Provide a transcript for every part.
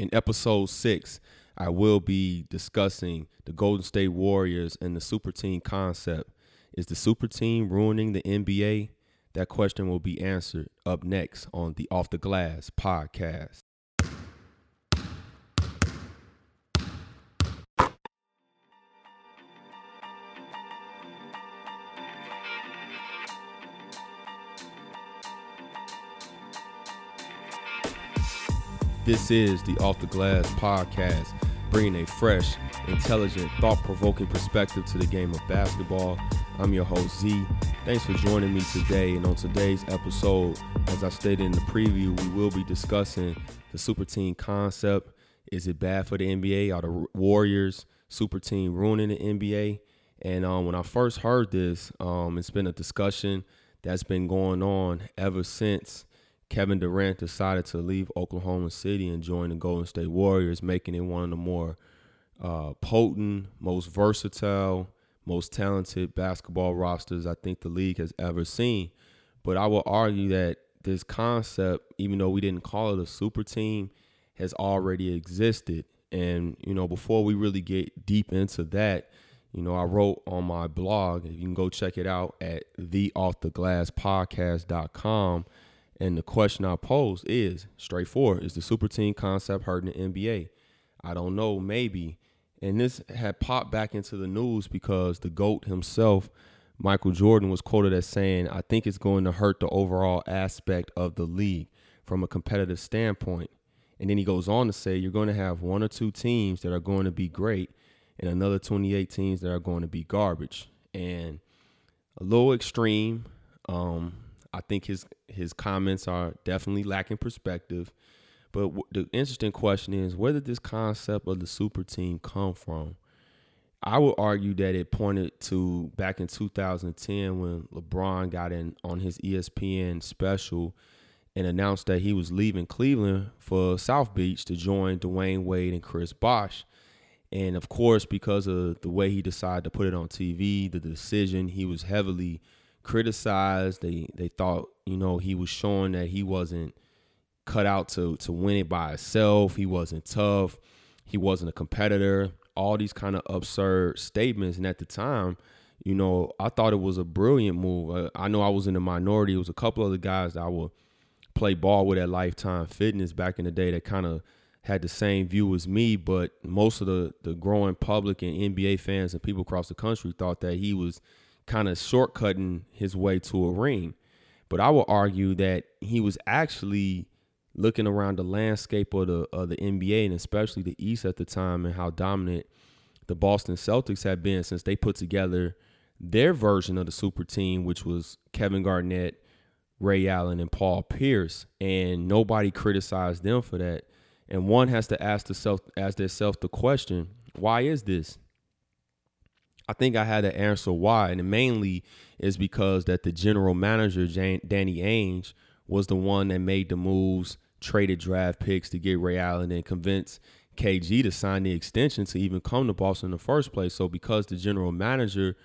In episode 6, I will be discussing the Golden State Warriors and the super team concept. Is the super team ruining the NBA? That question will be answered up next on the Off the Glass podcast. This is the Off the Glass podcast, bringing a fresh, intelligent, thought provoking perspective to the game of basketball. I'm your host, Z. Thanks for joining me today. And on today's episode, as I stated in the preview, we will be discussing the super team concept. Is it bad for the NBA? Are the Warriors super team ruining the NBA? And um, when I first heard this, um, it's been a discussion that's been going on ever since Kevin Durant decided to leave Oklahoma City and join the Golden State Warriors, making it one of the more uh, potent, most versatile, most talented basketball rosters I think the league has ever seen. But I will argue that this concept, even though we didn't call it a super team, has already existed. And, you know, before we really get deep into that, you know, I wrote on my blog, you can go check it out at theofftheglasspodcast.com. And the question I pose is straightforward: Is the super team concept hurting the NBA? I don't know, maybe. And this had popped back into the news because the GOAT himself, Michael Jordan, was quoted as saying, I think it's going to hurt the overall aspect of the league from a competitive standpoint. And then he goes on to say, You're going to have one or two teams that are going to be great and another 28 teams that are going to be garbage. And a little extreme. Um, I think his his comments are definitely lacking perspective. But w- the interesting question is, where did this concept of the super team come from? I would argue that it pointed to back in 2010 when LeBron got in on his ESPN special and announced that he was leaving Cleveland for South Beach to join Dwyane Wade and Chris Bosh. And of course, because of the way he decided to put it on TV, the decision, he was heavily criticized. They they thought, you know, he was showing that he wasn't cut out to to win it by himself. He wasn't tough. He wasn't a competitor. All these kind of absurd statements. And at the time, you know, I thought it was a brilliant move. Uh, I know I was in the minority. It was a couple of the guys that I would play ball with at Lifetime Fitness back in the day that kind of had the same view as me, but most of the the growing public and NBA fans and people across the country thought that he was kind of shortcutting his way to a ring. But I will argue that he was actually looking around the landscape of the of the NBA and especially the East at the time and how dominant the Boston Celtics had been since they put together their version of the super team, which was Kevin Garnett, Ray Allen, and Paul Pierce. And nobody criticized them for that. And one has to ask the self ask themselves the question, why is this? I think I had to answer why, and mainly is because that the general manager Jan- Danny Ainge was the one that made the moves, traded draft picks to get Ray Allen, and convinced KG to sign the extension to even come to Boston in the first place. So because the general manager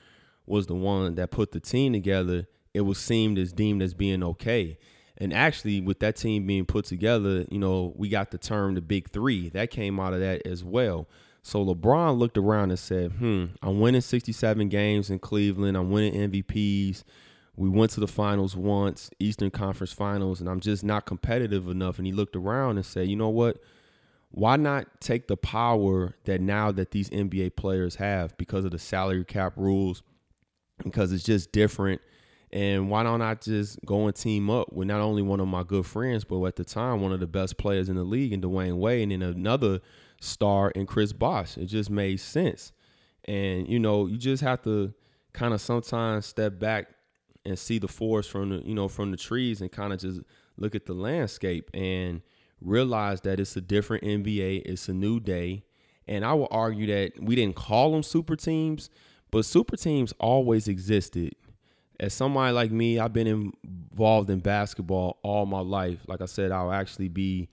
was the one that put the team together, it was seemed as deemed as being okay. And actually, with that team being put together, you know, we got the term the Big Three. That came out of that as well. So LeBron looked around and said, hmm, I'm winning 67 games in Cleveland. I'm winning MVPs. We went to the finals once, Eastern Conference Finals, and I'm just not competitive enough. And he looked around and said, you know what? Why not take the power that now that these NBA players have because of the salary cap rules, because it's just different. And why don't I just go and team up with not only one of my good friends, but at the time, one of the best players in the league in Dwyane Wade, and then another – star and Chris Bosh. It just made sense. And you know, you just have to kind of sometimes step back and see the forest from the you know from the trees and kind of just look at the landscape. And realize that it's a different NBA, it's a new day. And I will argue that we didn't call them super teams, but super teams always existed. As somebody like me, I've been involved in basketball all my life. Like I said, I'll actually be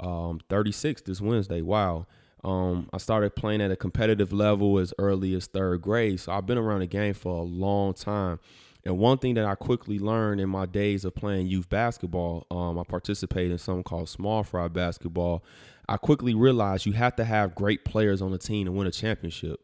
um, 36 this Wednesday. Wow. Um, I started playing at a competitive level as early as third grade. So I've been around the game for a long time. And one thing that I quickly learned in my days of playing youth basketball, um, I participated in something called small fry basketball. I quickly realized you have to have great players on the team to win a championship.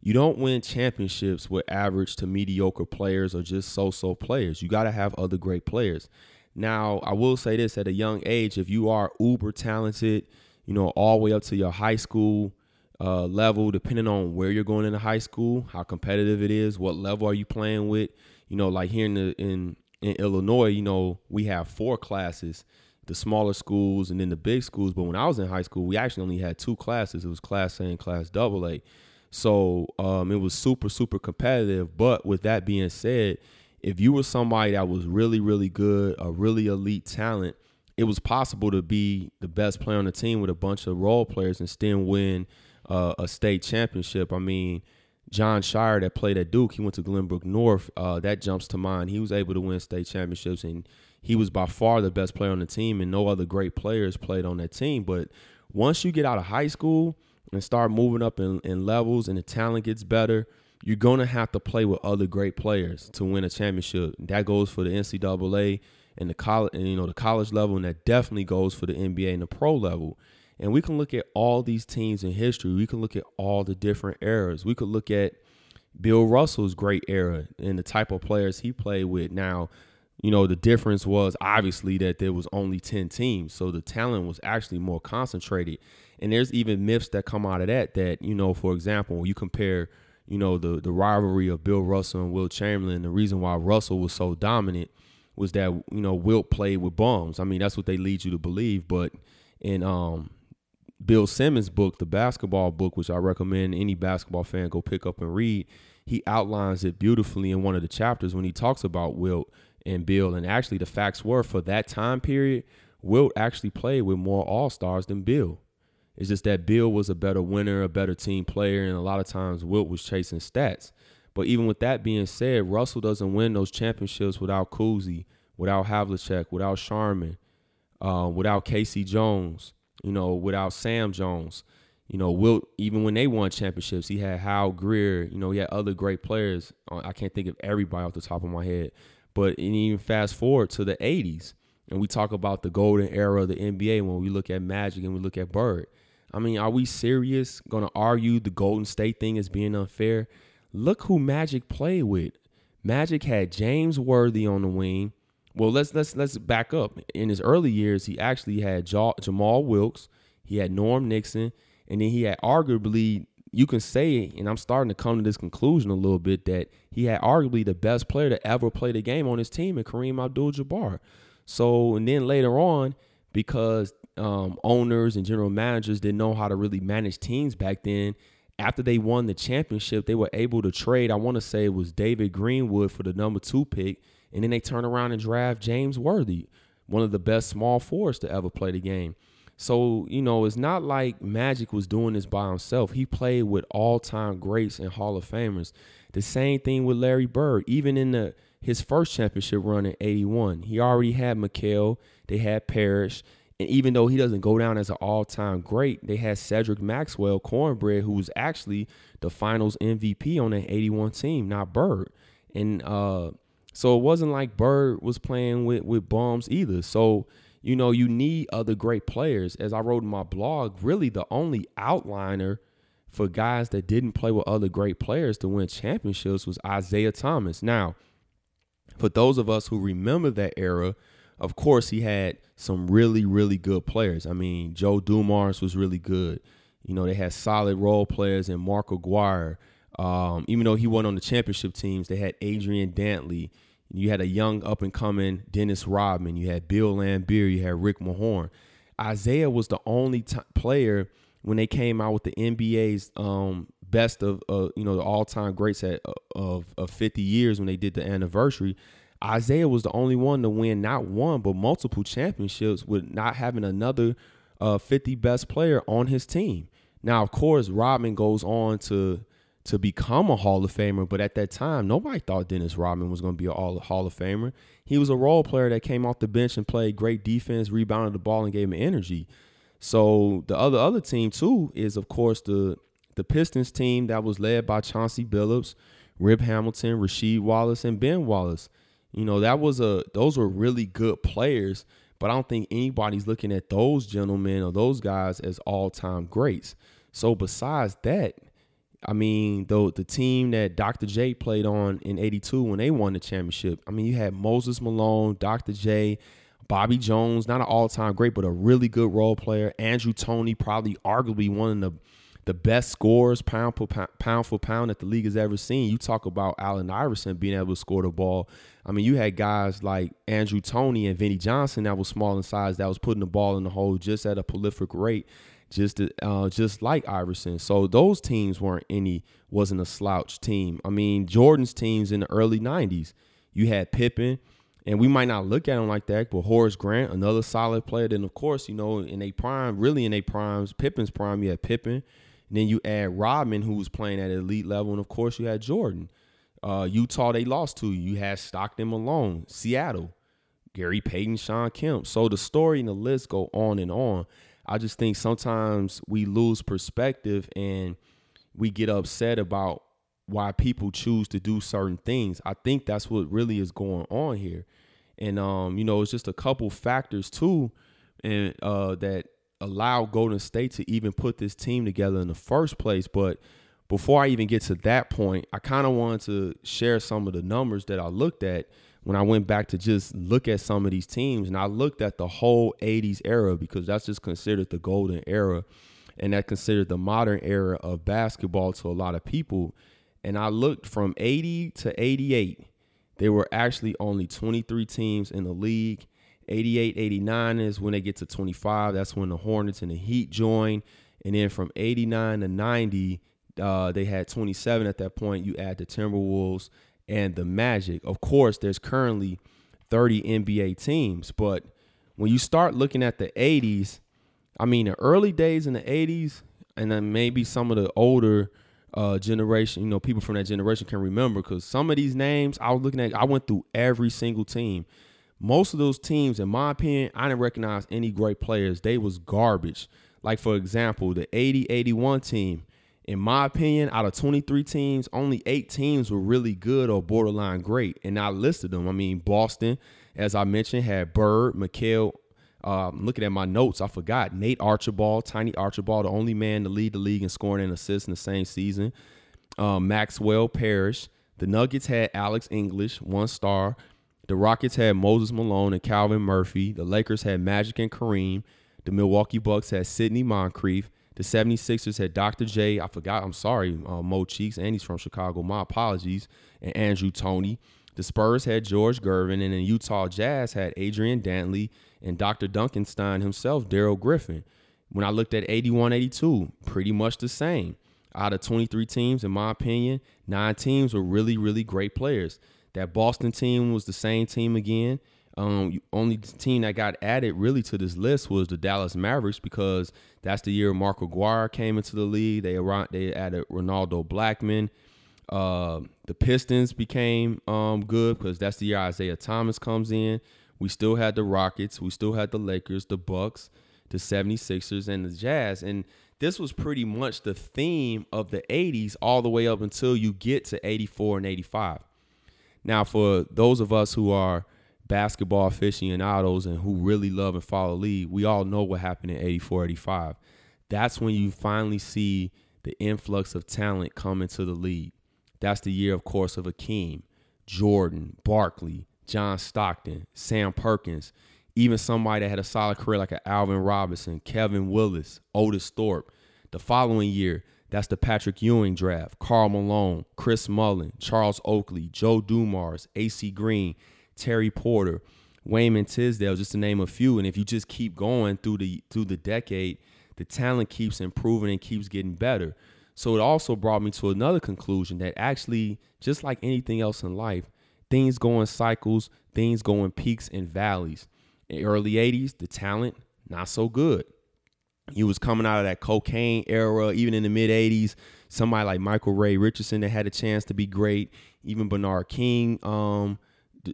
You don't win championships with average to mediocre players or just so so players. You got to have other great players. Now, I will say this at a young age, if you are uber talented, you know, all the way up to your high school uh, level, depending on where you're going into high school, how competitive it is, what level are you playing with. You know, like here in the, in in Illinois, you know, we have four classes, the smaller schools and then the big schools. But when I was in high school, we actually only had two classes. It was Class A and Class Double A. So um, it was super, super competitive. But with that being said, if you were somebody that was really, really good, a really elite talent, it was possible to be the best player on the team with a bunch of role players and still win uh, a state championship. I mean, Jon Scheyer that played at Duke, he went to Glenbrook North. Uh, that jumps to mind. He was able to win state championships, and he was by far the best player on the team, and no other great players played on that team. But once you get out of high school – and start moving up in, in levels and the talent gets better, you're going to have to play with other great players to win a championship. That goes for the NCAA and the college, and, you know, the college level, and that definitely goes for the NBA and the pro level. And we can look at all these teams in history. We can look at all the different eras. We could look at Bill Russell's great era and the type of players he played with. Now, you know, the difference was obviously that there was only 10 teams. So the talent was actually more concentrated. And there's even myths that come out of that that, you know, for example, you compare, you know, the the rivalry of Bill Russell and Wilt Chamberlain, the reason why Russell was so dominant was that, you know, Wilt played with bums. I mean, that's what they lead you to believe. But in um Bill Simmons' book, the basketball book, which I recommend any basketball fan go pick up and read, he outlines it beautifully in one of the chapters when he talks about Wilt and Bill. And actually, the facts were for that time period, Wilt actually played with more All Stars than Bill. It's just that Bill was a better winner, a better team player, and a lot of times Wilt was chasing stats. But even with that being said, Russell doesn't win those championships without Cousy, without Havlicek, without Sharman, uh, without K.C. Jones, you know, without Sam Jones. You know, Wilt, even when they won championships, he had Hal Greer, you know, he had other great players. Uh, I can't think of everybody off the top of my head. But even fast forward to the 80s, and we talk about the golden era of the NBA when we look at Magic and we look at Bird. I mean, are we serious? To argue the Golden State thing as being unfair? Look who Magic played with. Magic had James Worthy on the wing. Well, let's let's let's back up. In his early years, he actually had Jamal Wilkes, he had Norm Nixon, and then he had arguably you can say, and I'm starting to come to this conclusion a little bit that he had arguably the best player to ever play the game on his team in Kareem Abdul-Jabbar. So, and then later on, because um, owners and general managers didn't know how to really manage teams back then. After they won the championship, they were able to trade. I want to say it was David Greenwood for the number two pick, and then they turn around and draft James Worthy, one of the best small forwards to ever play the game. So, you know, it's not like Magic was doing this by himself. He played with all time greats and Hall of Famers. The same thing with Larry Bird. Even in the his first championship run in 81, he already had McHale, they had Parish, and even though he doesn't go down as an all-time great, they had Cedric Maxwell, Cornbread, who was actually the Finals MVP on that '81 team, not Bird. And uh, so it wasn't like Bird was playing with with bums either. So you know, you need other great players. As I wrote in my blog, really the only outliner for guys that didn't play with other great players to win championships was Isiah Thomas. Now, for those of us who remember that era, of course, he had some really, really good players. I mean, Joe Dumars was really good. You know, they had solid role players in Mark Aguirre. Um, even though he wasn't on the championship teams, they had Adrian Dantley. You had a young up and coming Dennis Rodman. You had Bill Laimbeer. You had Rick Mahorn. Isiah was the only t- player when they came out with the NBA's um, best of uh, you know the all time greats at, of of 50 years when they did the anniversary. Isiah was the only one to win not one but multiple championships with not having another uh, 50 best player on his team. Now, of course, Rodman goes on to to become a Hall of Famer, but at that time, nobody thought Dennis Rodman was going to be a Hall of Famer. He was a role player that came off the bench and played great defense, rebounded the ball, and gave him energy. So the other other team too is of course the the Pistons team that was led by Chauncey Billups, Rip Hamilton, Rasheed Wallace, and Ben Wallace. You know that was a those were really good players, but I don't think anybody's looking at those gentlemen or those guys as all time greats. So besides that, I mean, though the team that Dr. J played on in '82 when they won the championship. I mean, you had Moses Malone, Dr. J, Bobby Jones, not an all-time great, but a really good role player. Andrew Toney, probably arguably one of the the best scores pound for pound, pound for pound that the league has ever seen. You talk about Allen Iverson being able to score the ball. I mean, you had guys like Andrew Toney and Vinnie Johnson that was small in size that was putting the ball in the hole just at a prolific rate just uh, just like Iverson. So those teams weren't any wasn't a slouch team. I mean, Jordan's teams in the early '90s, you had Pippen, and we might not look at him like that, but Horace Grant, another solid player. Then of course, you know, in a prime, really in a primes, Pippen's prime, you had Pippen. Then you add Rodman, who was playing at elite level, and of course you had Jordan. Uh, Utah, they lost to you. You had Stockton Malone, Seattle, Gary Payton, Shawn Kemp. So the story and the list go on and on. I just think sometimes we lose perspective and we get upset about why people choose to do certain things. I think that's what really is going on here. And um, you know, it's just a couple factors too, and uh, that allow Golden State to even put this team together in the first place. But before I even get to that point, I kind of wanted to share some of the numbers that I looked at when I went back to just look at some of these teams and I looked at the whole 80s era because that's just considered the golden era and that considered the modern era of basketball to a lot of people. And I looked from 80 to 88, there were actually only 23 teams in the league. 88, 89 is when they get to 25. That's when the Hornets and the Heat join. And then from 89 to 90, uh, they had 27 at that point. You add the Timberwolves and the Magic. Of course, there's currently 30 NBA teams, but when you start looking at the 80s, I mean, the early days in the 80s, and then maybe some of the older uh, generation, you know, people from that generation can remember because some of these names I was looking at, I went through every single team. Most of those teams, in my opinion, I didn't recognize any great players. They was garbage. Like for example, the 80-81 team, in my opinion, out of 23 teams, only eight teams were really good or borderline great. And I listed them. I mean, Boston, as I mentioned, had Bird, McHale. Uh, looking at my notes, I forgot Nate Archibald, Tiny Archibald, the only man to lead the league in scoring and assists in the same season. Um, Maxwell Parish. The Nuggets had Alex English, one star. The Rockets had Moses Malone and Calvin Murphy. The Lakers had Magic and Kareem. The Milwaukee Bucks had Sidney Moncrief. The 76ers had Dr. J. I forgot. I'm sorry, uh, Mo Cheeks, and he's from Chicago. My apologies. And Andrew Toney. The Spurs had George Gervin, and then Utah Jazz had Adrian Dantley and Dr. Dunkenstein himself, Darrell Griffith. When I looked at 81 82, pretty much the same. Out of 23 teams, in my opinion, nine teams were really, really great players. That Boston team was the same team again. Um, only team that got added really to this list was the Dallas Mavericks because that's the year Mark Aguirre came into the league. They they added Rolando Blackman. Uh, the Pistons became um, good because that's the year Isiah Thomas comes in. We still had the Rockets. We still had the Lakers, the Bucks, the 76ers, and the Jazz. And this was pretty much the theme of the 80s all the way up until you get to 84 and 85. Now, for those of us who are basketball aficionados and who really love and follow league, we all know what happened in 84, 85. That's when you finally see the influx of talent come into the league. That's the year, of course, of Akeem, Jordan, Barkley, John Stockton, Sam Perkins, even somebody that had a solid career like a Alvin Robertson, Kevin Willis, Otis Thorpe. The following year, that's the Patrick Ewing draft. Karl Malone, Chris Mullin, Charles Oakley, Joe Dumars, AC Green, Terry Porter, Wayman Tisdale, just to name a few. And if you just keep going through the through the decade, the talent keeps improving and keeps getting better. So it also brought me to another conclusion that actually, just like anything else in life, things go in cycles, things go in peaks and valleys. In early 80s, the talent, not so good. You was coming out of that cocaine era, even in the mid 80s. Somebody like Michael Ray Richardson that had a chance to be great. Even Bernard King um,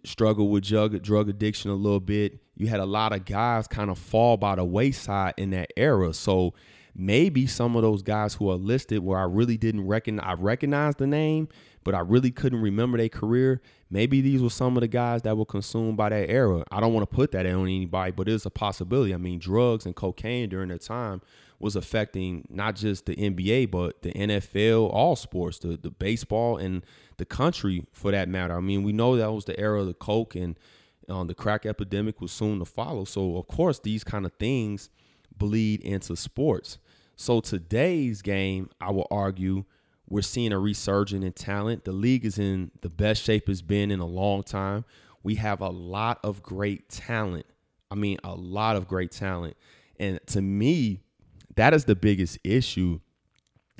struggled with drug, drug addiction a little bit. You had a lot of guys kind of fall by the wayside in that era. So maybe some of those guys who are listed where I really didn't recognize, I recognized the name, but I really couldn't remember their career. Maybe these were some of the guys that were consumed by that era. I don't want to put that on anybody, but it's a possibility. I mean, drugs and cocaine during that time was affecting not just the NBA, but the NFL, all sports, the, the baseball, and the country for that matter. I mean, we know that was the era of the coke and um, the crack epidemic was soon to follow. So, of course, these kind of things bleed into sports. So, today's game, I will argue, we're seeing a resurgence in talent. The league is in the best shape it's been in a long time. We have a lot of great talent. I mean, a lot of great talent. And to me, that is the biggest issue.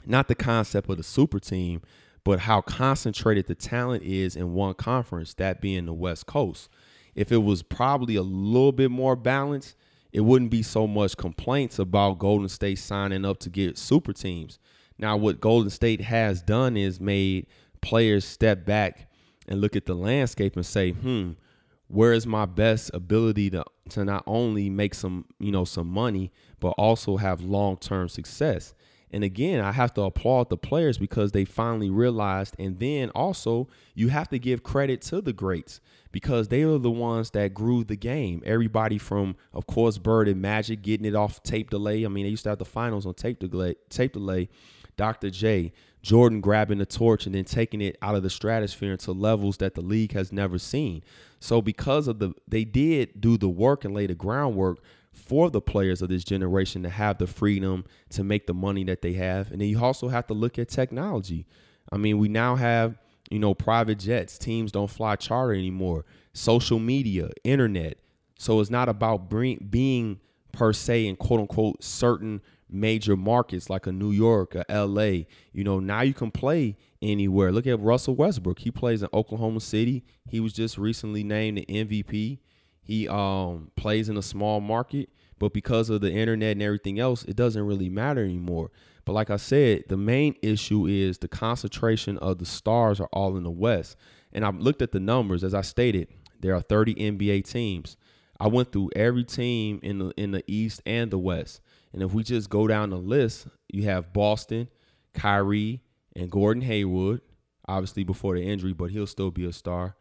Not the concept of the super team, but how concentrated the talent is in one conference, that being the West Coast. If it was probably a little bit more balanced, it wouldn't be so much complaints about Golden State signing up to get super teams. Now, what Golden State has done is made players step back and look at the landscape and say, hmm, where is my best ability to, to not only make some, you know, some money, but also have long-term success. And again, I have to applaud the players because they finally realized. And then also, you have to give credit to the greats because they are the ones that grew the game. Everybody from, of course, Bird and Magic getting it off tape delay. I mean, they used to have the finals on tape delay. Tape delay. Dr. J, Jordan grabbing the torch and then taking it out of the stratosphere into levels that the league has never seen. So because of the they did do the work and lay the groundwork for the players of this generation to have the freedom to make the money that they have. And then you also have to look at technology. I mean, we now have, you know, private jets. Teams don't fly charter anymore. Social media, internet. So it's not about bring, being per se in quote unquote certain major markets like a New York, a LA. You know, now you can play anywhere. Look at Russell Westbrook. He plays in Oklahoma City. He was just recently named the MVP. He um, plays in a small market, but because of the internet and everything else, it doesn't really matter anymore. But like I said, the main issue is the concentration of the stars are all in the West. And I looked at the numbers as I stated. There are 30 NBA teams. I went through every team in the in the East and the West. And if we just go down the list, you have Boston, Kyrie, and Gordon Hayward, obviously before the injury, but he'll still be a star.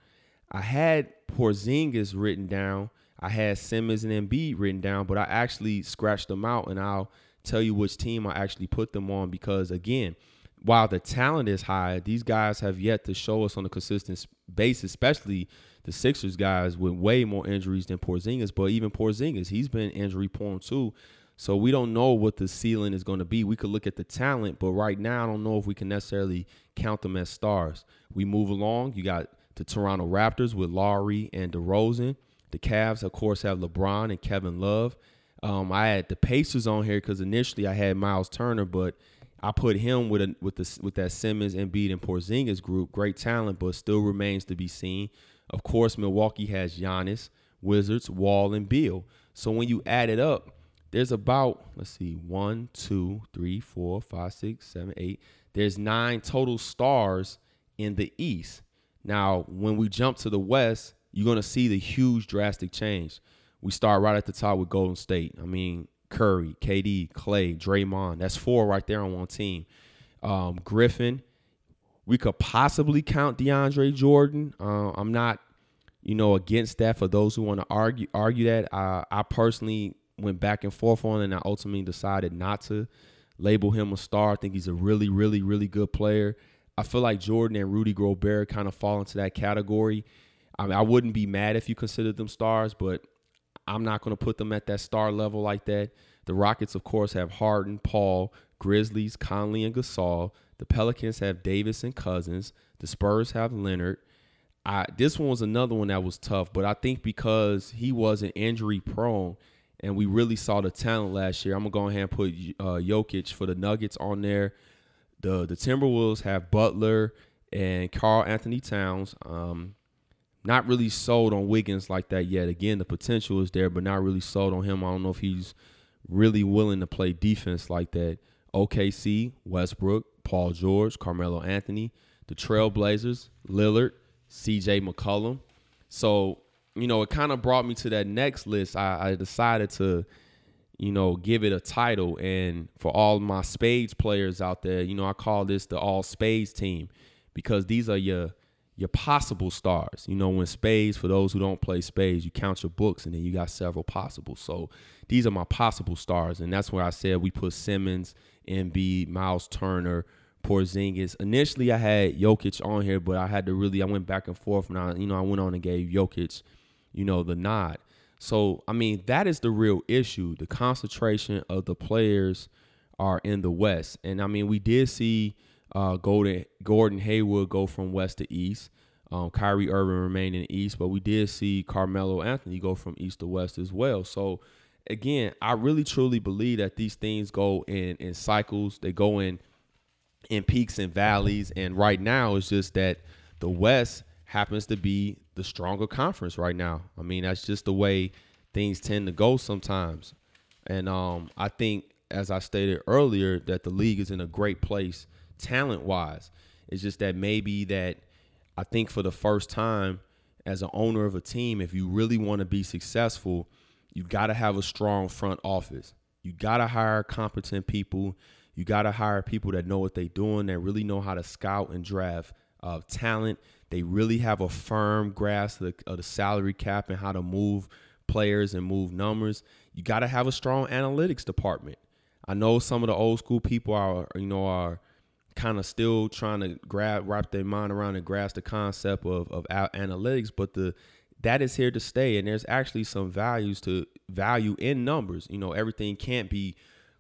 I had Porzingis written down. I had Simmons and Embiid written down, but I actually scratched them out, and I'll tell you which team I actually put them on because, again, while the talent is high, these guys have yet to show us on a consistent basis, especially the Sixers guys with way more injuries than Porzingis. But even Porzingis, he's been injury prone too. So we don't know what the ceiling is going to be. We could look at the talent, but right now I don't know if we can necessarily count them as stars. We move along. You got the Toronto Raptors with Lowry and DeRozan. The Cavs, of course, have LeBron and Kevin Love. Um, I had the Pacers on here because initially I had Miles Turner, but I put him with a, with the with that Simmons, Embiid, and Porzingis group. Great talent, but still remains to be seen. Of course, Milwaukee has Giannis, Wizards, Wall, and Beal. So when you add it up, there's about let's see one two three four five six seven eight. There's nine total stars in the east. Now when we jump to the west you're going to see the huge drastic change. We start right at the top with golden state. I mean curry kd clay draymond. That's four right there on one team. Um, griffin. We could possibly count deandre jordan. Uh, i'm not you know against that for those who want to argue argue that. Uh, i personally went back and forth on, and I ultimately decided not to label him a star. I think he's a really, really, really good player. I feel like Jordan and Rudy Gobert kind of fall into that category. I mean, I wouldn't be mad if you considered them stars, but I'm not going to put them at that star level like that. The Rockets, of course, have Harden, Paul, Grizzlies, Conley, and Gasol. The Pelicans have Davis and Cousins. The Spurs have Leonard. I, this one was another one that was tough, but I think because he wasn't injury prone, and we really saw the talent last year. I'm gonna go ahead and put uh, Jokic for the Nuggets on there. The the Timberwolves have Butler and Karl-Anthony Towns. Um, not really sold on Wiggins like that yet. Again, the potential is there, but not really sold on him. I don't know if he's really willing to play defense like that. OKC, Westbrook, Paul George, Carmelo Anthony, the Trailblazers, Lillard, CJ McCollum. So, you know, it kind of brought me to that next list. I, I, decided to, you know, give it a title. And for all my spades players out there, you know, I call this the all spades team because these are your your possible stars. You know, when spades, for those who don't play spades, you count your books and then you got several possible. So these are my possible stars. And that's where I said we put Simmons, Embiid, Miles Turner, Porzingis. Initially, I had Jokic on here, but I had to really I went back and forth, and I you know I went on and gave Jokic, you know, the nod. So I mean that is the real issue. The concentration of the players are in the West, and I mean we did see uh, Gordon Gordon Hayward go from West to East. Um, Kyrie Irving remained in the East, but we did see Carmelo Anthony go from East to West as well. So again, I really truly believe that these things go in in cycles. They go in in peaks and valleys. And right now, it's just that the West happens to be the stronger conference right now. I mean, that's just the way things tend to go sometimes. And um, I think, as I stated earlier, that the league is in a great place talent wise. It's just that maybe that I think for the first time as an owner of a team, if you really want to be successful, you got to have a strong front office. You got to hire competent people. You got to hire people that know what they're doing, that really know how to scout and draft uh, talent. They really have a firm grasp of the, of the salary cap and how to move players and move numbers. You got to have a strong analytics department. I know some of the old school people are, you know, are kind of still trying to grab wrap their mind around and grasp the concept of of analytics, but the that is here to stay, and there's actually some values to value in numbers. You know, everything can't be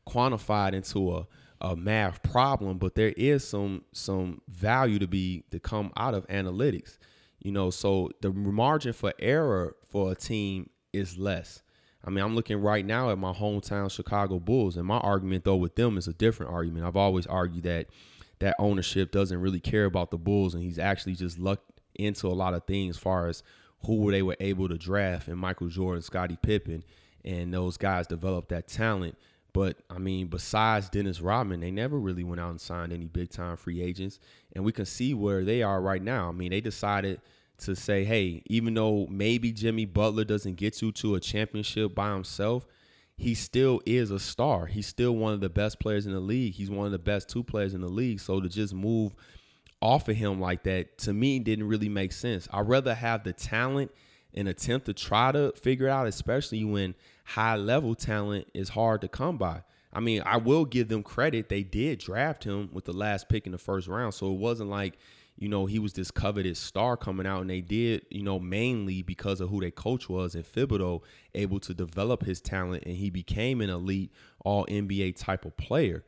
quantified into a a math problem, but there is some some value to be to come out of analytics. You know, so the margin for error for a team is less. I mean, I'm looking right now at my hometown Chicago Bulls, and my argument though with them is a different argument. I've always argued that that ownership doesn't really care about the Bulls, and he's actually just lucked into a lot of things as far as who they were able to draft and Michael Jordan, Scottie Pippen, and those guys developed that talent but I mean, besides Dennis Rodman, they never really went out and signed any big time free agents. And we can see where they are right now. I mean, they decided to say, hey, even though maybe Jimmy Butler doesn't get you to a championship by himself, he still is a star. He's still one of the best players in the league. He's one of the best two players in the league. So to just move off of him like that, to me, didn't really make sense. I'd rather have the talent and attempt to try to figure out, especially when high level talent is hard to come by. I mean, I will give them credit. They did draft him with the last pick in the first round. So it wasn't like, you know, he was this coveted star coming out. And they did, you know, mainly because of who their coach was and Thibodeau, able to develop his talent. And he became an elite all NBA type of player.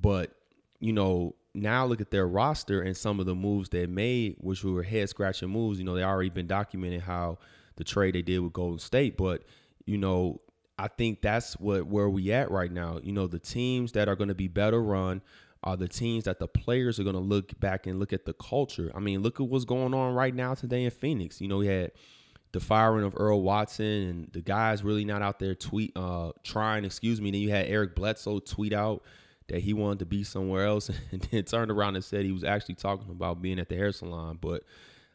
But, you know, now look at their roster and some of the moves they made, which were head scratching moves. You know, they already been documented how the trade they did with Golden State. But, you know, I think that's what where we at right now. You know, the teams that are going to be better run are the teams that the players are going to look back and look at the culture. I mean, look at what's going on right now today in Phoenix. You know, we had the firing of Earl Watson and the guys really not out there tweet uh trying, excuse me. Then you had Eric Bledsoe tweet out that he wanted to be somewhere else and then turned around and said he was actually talking about being at the hair salon. But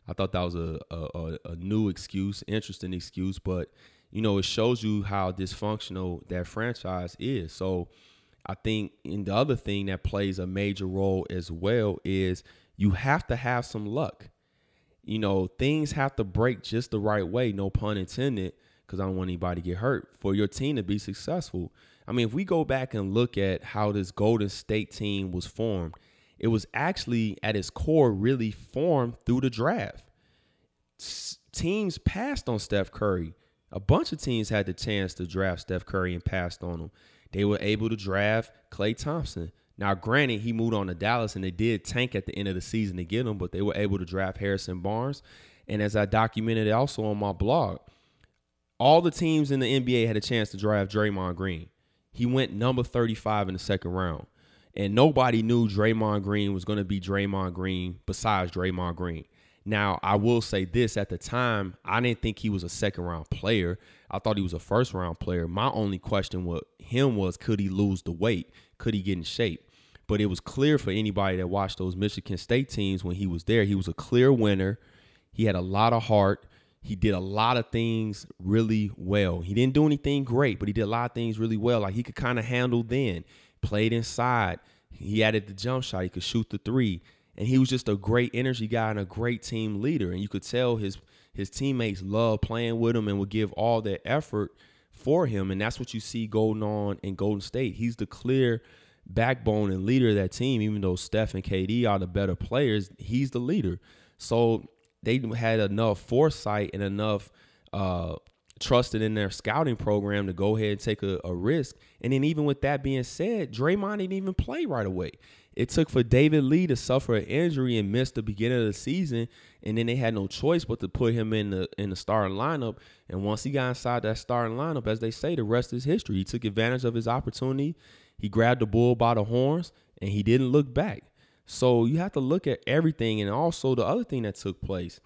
I thought that was a, a, a new excuse, interesting excuse, but you know, it shows you how dysfunctional that franchise is. So I think in the other thing that plays a major role as well is you have to have some luck. You know, things have to break just the right way, no pun intended, because I don't want anybody to get hurt for your team to be successful. I mean, if we go back and look at how this Golden State team was formed, it was actually at its core really formed through the draft. S- teams passed on Steph Curry. A bunch of teams had the chance to draft Steph Curry and passed on him. They were able to draft Klay Thompson. Now, granted, he moved on to Dallas and they did tank at the end of the season to get him, but they were able to draft Harrison Barnes. And as I documented also on my blog, all the teams in the NBA had a chance to draft Draymond Green. He went number 35 in the second round. And nobody knew Draymond Green was going to be Draymond Green besides Draymond Green. Now, I will say this at the time, I didn't think he was a second round player. I thought he was a first round player. My only question with him was could he lose the weight? Could he get in shape? But it was clear for anybody that watched those Michigan State teams when he was there, he was a clear winner. He had a lot of heart. He did a lot of things really well. He didn't do anything great, but he did a lot of things really well. Like he could kind of handle then, played inside. He added the jump shot. He could shoot the three and he was just a great energy guy and a great team leader. And you could tell his his teammates loved playing with him and would give all their effort for him. And that's what you see going on in Golden State. He's the clear backbone and leader of that team. Even though Steph and KD are the better players, he's the leader. So they had enough foresight and enough uh, trusted in their scouting program to go ahead and take a, a risk. And then even with that being said, Draymond didn't even play right away it took for David Lee to suffer an injury and miss the beginning of the season, and then they had no choice but to put him in the in the starting lineup. And once he got inside that starting lineup, as they say, the rest is history. He took advantage of his opportunity. He grabbed the bull by the horns, and he didn't look back. So you have to look at everything, and also the other thing that took place.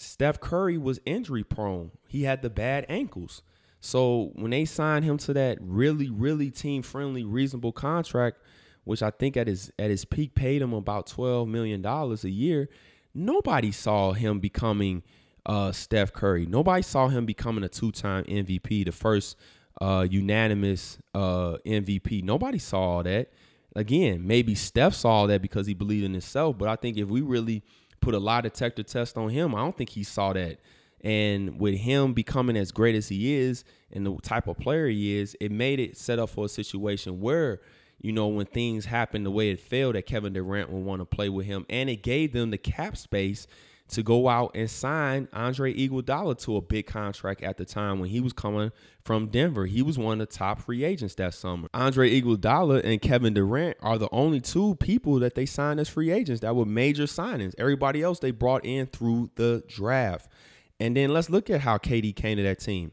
Steph Curry was injury prone. He had the bad ankles. So when they signed him to that really, really team friendly, reasonable contract which I think at his at his peak paid him about twelve million dollars a year. Nobody saw him becoming uh, Steph Curry. Nobody saw him becoming a two-time MVP, the first uh, unanimous uh, MVP. Nobody saw that. Again, maybe Steph saw that because he believed in himself, but I think if we really put a lie detector test on him, I don't think he saw that. And with him becoming as great as he is and the type of player he is, it made it set up for a situation where you know, when things happened the way it failed, that Kevin Durant would want to play with him. And it gave them the cap space to go out and sign Andre Iguodala to a big contract at the time when he was coming from Denver. He was one of the top free agents that summer. Andre Iguodala and Kevin Durant are the only two people that they signed as free agents that were major signings. Everybody else they brought in through the draft. And then let's look at how KD came to that team.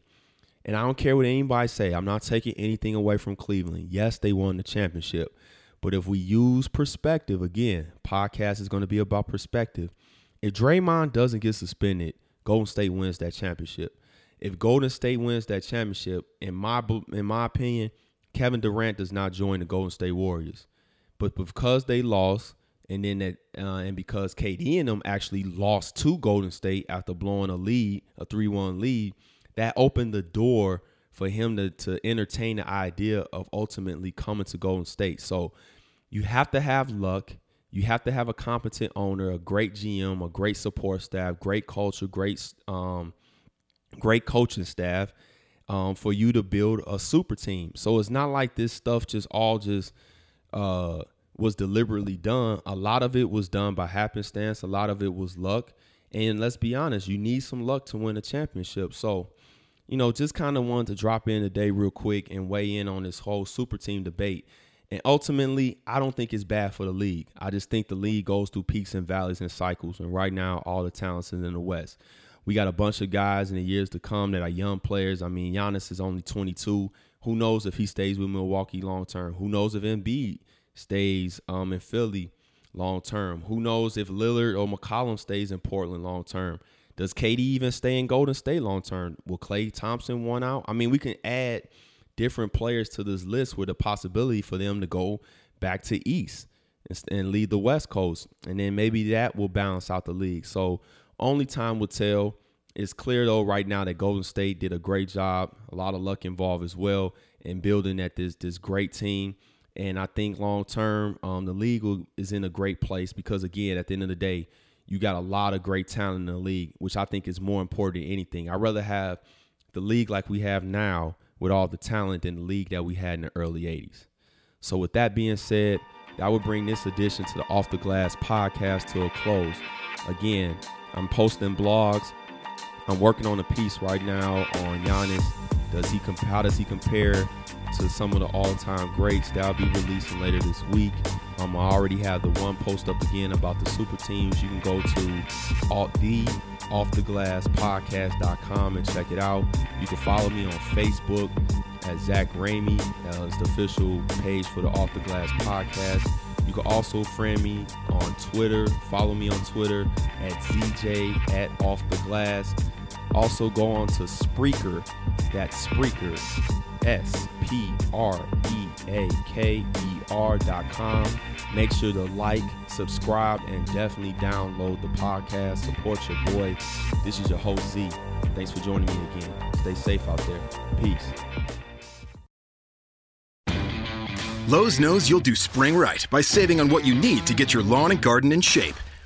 And I don't care what anybody say. I'm not taking anything away from Cleveland. Yes, they won the championship. But if we use perspective, again, podcast is going to be about perspective. If Draymond doesn't get suspended, Golden State wins that championship. If Golden State wins that championship, in my in my opinion, Kevin Durant does not join the Golden State Warriors. But because they lost, and then that, uh, and because KD and them actually lost to Golden State after blowing a lead, a three-one lead, that opened the door for him to to entertain the idea of ultimately coming to Golden State. So you have to have luck. You have to have a competent owner, a great GM, a great support staff, great culture, great um, great coaching staff um, for you to build a super team. So it's not like this stuff just all just uh, was deliberately done. A lot of it was done by happenstance. A lot of it was luck. And let's be honest, you need some luck to win a championship. So you know, just kind of wanted to drop in today real quick and weigh in on this whole super team debate. And ultimately, I don't think it's bad for the league. I just think the league goes through peaks and valleys and cycles. And right now, all the talents is in the West. We got a bunch of guys in the years to come that are young players. I mean, Giannis is only 22. Who knows if he stays with Milwaukee long term? Who knows if Embiid stays um, in Philly long term? Who knows if Lillard or McCollum stays in Portland long term? Does KD even stay in Golden State long term? Will Klay Thompson one out? I mean, we can add different players to this list with a possibility for them to go back to East and lead the West Coast, and then maybe that will balance out the league. So only time will tell. It's clear though right now that Golden State did a great job. A lot of luck involved as well in building at this this great team. And I think long term, um, the league is in a great place because again, at the end of the day, you got a lot of great talent in the league, which I think is more important than anything. I'd rather have the league like we have now with all the talent in the league that we had in the early 80s. So, with that being said, that would bring this edition to the Off the Glass podcast to a close. Again, I'm posting blogs. I'm working on a piece right now on Giannis. Does he comp- how does he compare to some of the all-time greats. That'll be releasing later this week. Um, I already have the one post up again about the super teams. You can go to all, the offtheglasspodcast.com and check it out. You can follow me on Facebook at Zach Ramey. Uh, it's the official page for the Off the Glass podcast. You can also friend me on Twitter. Follow me on Twitter at ZJ at Off the Glass. Also go on to Spreaker. That's Spreaker. S P R E A K E R dot com. Make sure to like, subscribe, and definitely download the podcast. Support your boy. This is your host Z. Thanks for joining me again. Stay safe out there. Peace. Lowe's knows you'll do spring right by saving on what you need to get your lawn and garden in shape.